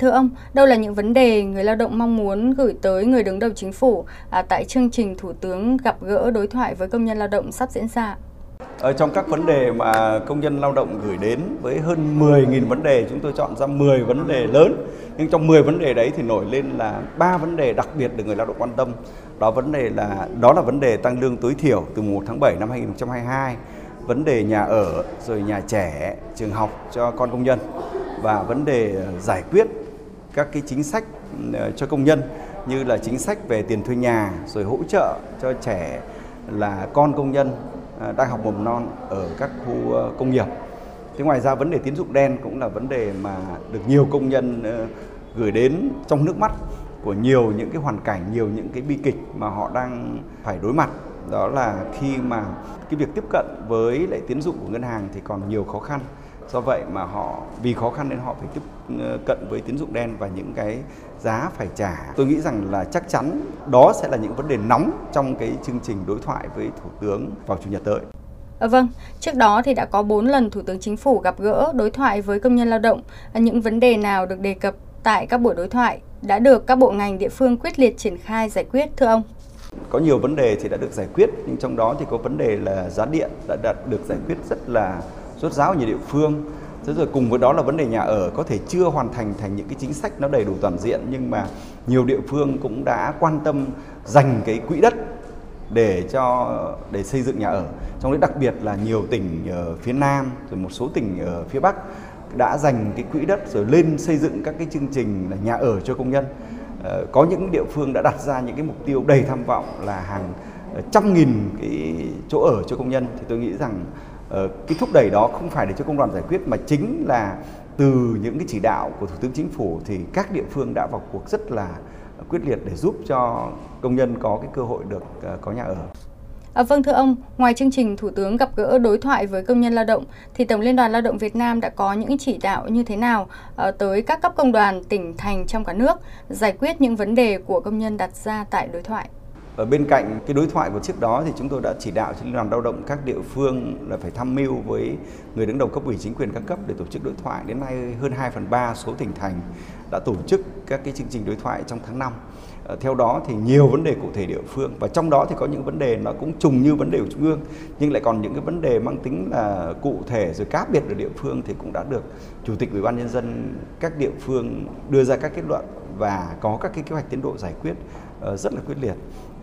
Thưa ông, đâu là những vấn đề người lao động mong muốn gửi tới người đứng đầu chính phủ à, tại chương trình Thủ tướng gặp gỡ đối thoại với công nhân lao động sắp diễn ra? Ở trong các vấn đề mà công nhân lao động gửi đến với hơn 10.000 vấn đề, chúng tôi chọn ra 10 vấn đề lớn. Nhưng trong 10 vấn đề đấy thì nổi lên là ba vấn đề đặc biệt được người lao động quan tâm. Đó vấn đề là đó là vấn đề tăng lương tối thiểu từ 1 tháng 7 năm 2022, vấn đề nhà ở, rồi nhà trẻ, trường học cho con công nhân và vấn đề giải quyết các cái chính sách ờ, cho công nhân như là chính sách về tiền thuê nhà rồi hỗ trợ cho trẻ là con công nhân ờ, đang học mầm non ở các khu ờ, công nghiệp. Thế ngoài ra vấn đề tín dụng đen cũng là vấn đề mà được nhiều công nhân gửi đến trong nước mắt của nhiều những cái hoàn cảnh, nhiều những cái bi kịch mà họ đang phải đối mặt. Đó là khi mà cái việc tiếp cận với lại tín dụng của ngân hàng thì còn nhiều khó khăn do vậy mà họ vì khó khăn nên họ phải tiếp ờ, cận với tín dụng đen và những cái giá phải trả tôi nghĩ rằng là chắc chắn đó sẽ là những vấn đề nóng trong cái chương trình đối thoại với thủ tướng vào chủ nhật tới À, vâng, trước đó thì đã có 4 lần Thủ tướng Chính phủ gặp gỡ đối thoại với công nhân lao động. À, những vấn đề nào được đề cập tại các buổi đối thoại đã được các bộ ngành địa phương quyết liệt triển khai giải quyết thưa ông? Có nhiều vấn đề thì đã được giải quyết, nhưng trong đó thì có vấn đề là giá điện đã đạt được giải quyết rất là rốt ráo ở nhiều địa phương. Thế rồi cùng với đó là vấn đề nhà ở có thể chưa hoàn thành thành những cái chính sách nó đầy đủ toàn diện, nhưng mà nhiều địa phương cũng đã quan tâm dành cái quỹ đất để cho, để xây dựng nhà ở. Trong đấy đặc biệt là nhiều tỉnh ở phía nam, rồi một số tỉnh ở phía bắc đã dành cái quỹ đất rồi lên xây dựng các cái chương trình là nhà ở cho công nhân. Ờ, có những địa phương đã đặt ra những cái mục tiêu đầy tham vọng là hàng ờ, trăm nghìn cái chỗ ở cho công nhân. Thì tôi nghĩ rằng Ờ, cái thúc đẩy đó không phải để cho công đoàn giải quyết mà chính là từ những cái chỉ đạo của thủ tướng chính phủ thì các địa phương đã vào cuộc rất là quyết liệt để giúp cho công nhân có cái cơ hội được ờ, có nhà ở. À, vâng thưa ông, ngoài chương trình Thủ tướng gặp gỡ đối thoại với công nhân lao động, thì Tổng Liên đoàn Lao động Việt Nam đã có những chỉ đạo như thế nào à, tới các cấp công đoàn tỉnh thành trong cả nước giải quyết những vấn đề của công nhân đặt ra tại đối thoại? Ở bên cạnh cái đối thoại của trước đó thì chúng tôi đã chỉ đạo cho Liên đoàn Lao động các địa phương là phải tham mưu với người đứng đầu cấp ủy chính quyền các cấp để tổ chức đối thoại. Đến nay hơn 2 phần 3 số tỉnh thành đã tổ chức các cái chương trình đối thoại trong tháng 5. Ờ, theo đó thì nhiều vấn đề cụ thể địa phương và trong đó thì có những vấn đề nó cũng trùng như vấn đề của trung ương, nhưng lại còn những cái vấn đề mang tính là cụ thể rồi cá biệt ở địa phương thì cũng đã được chủ tịch ủy ban nhân dân các địa phương đưa ra các kết luận và có các cái kế hoạch tiến độ giải quyết Ờ, rất là quyết liệt.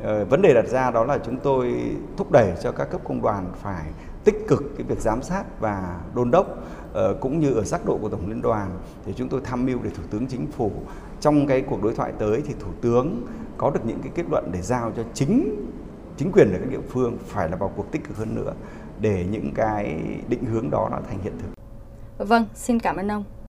Ờ, vấn đề đặt ra đó là chúng tôi thúc đẩy cho các cấp công đoàn phải tích cực cái việc giám sát và đôn đốc ờ, cũng như ở giác độ của tổng liên đoàn thì chúng tôi tham mưu để thủ tướng chính phủ trong cái cuộc đối thoại tới thì thủ tướng có được những cái kết luận để giao cho chính chính quyền ở các địa phương phải là vào cuộc tích cực hơn nữa để những cái định hướng đó nó thành hiện thực. Vâng, xin cảm ơn ông.